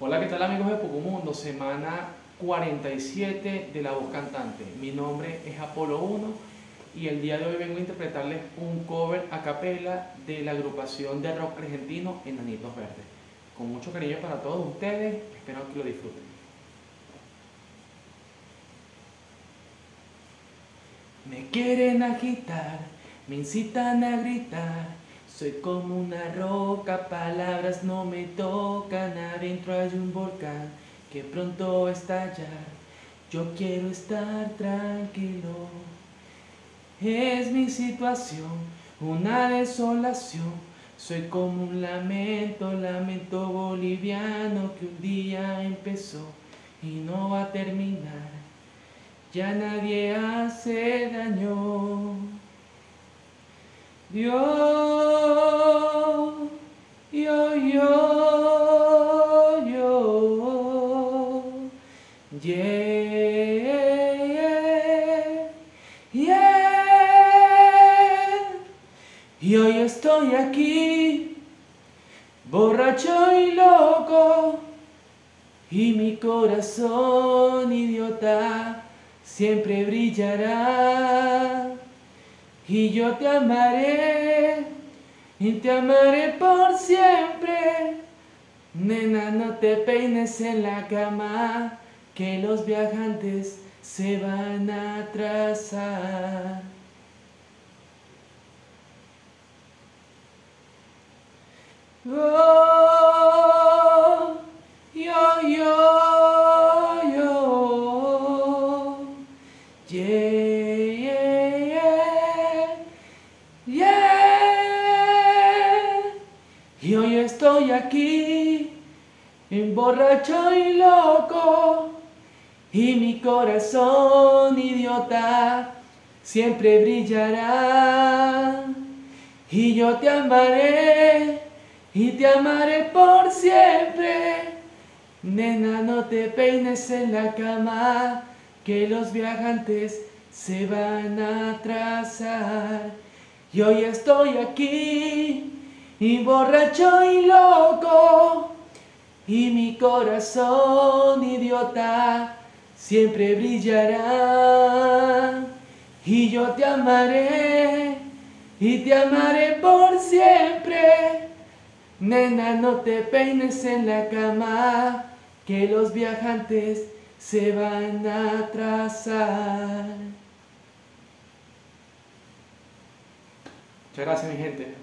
Hola, ¿qué tal amigos de Mundo? Semana 47 de La Voz Cantante. Mi nombre es Apolo 1 y el día de hoy vengo a interpretarles un cover a capela de la agrupación de rock argentino Enanitos Verdes. Con mucho cariño para todos ustedes, espero que lo disfruten. Me quieren agitar, me incitan a gritar soy como una roca, palabras no me tocan, adentro hay un volcán que pronto estallar. Yo quiero estar tranquilo. Es mi situación, una desolación. Soy como un lamento, lamento boliviano que un día empezó y no va a terminar. Ya nadie hace daño. Yo, yeah, yeah, Y hoy estoy aquí, borracho y loco, y mi corazón idiota siempre brillará. Y yo te amaré y te amaré por siempre. Nena, no te peines en la cama, que los viajantes se van a atrasar. Oh, yo, yo, yo, Y hoy estoy aquí, emborracho y loco, y mi corazón idiota siempre brillará. Y yo te amaré, y te amaré por siempre. Nena, no te peines en la cama, que los viajantes se van a atrasar. Y hoy estoy aquí y borracho y loco, y mi corazón idiota siempre brillará. Y yo te amaré, y te amaré por siempre. Nena, no te peines en la cama, que los viajantes se van a atrasar. Muchas gracias mi gente.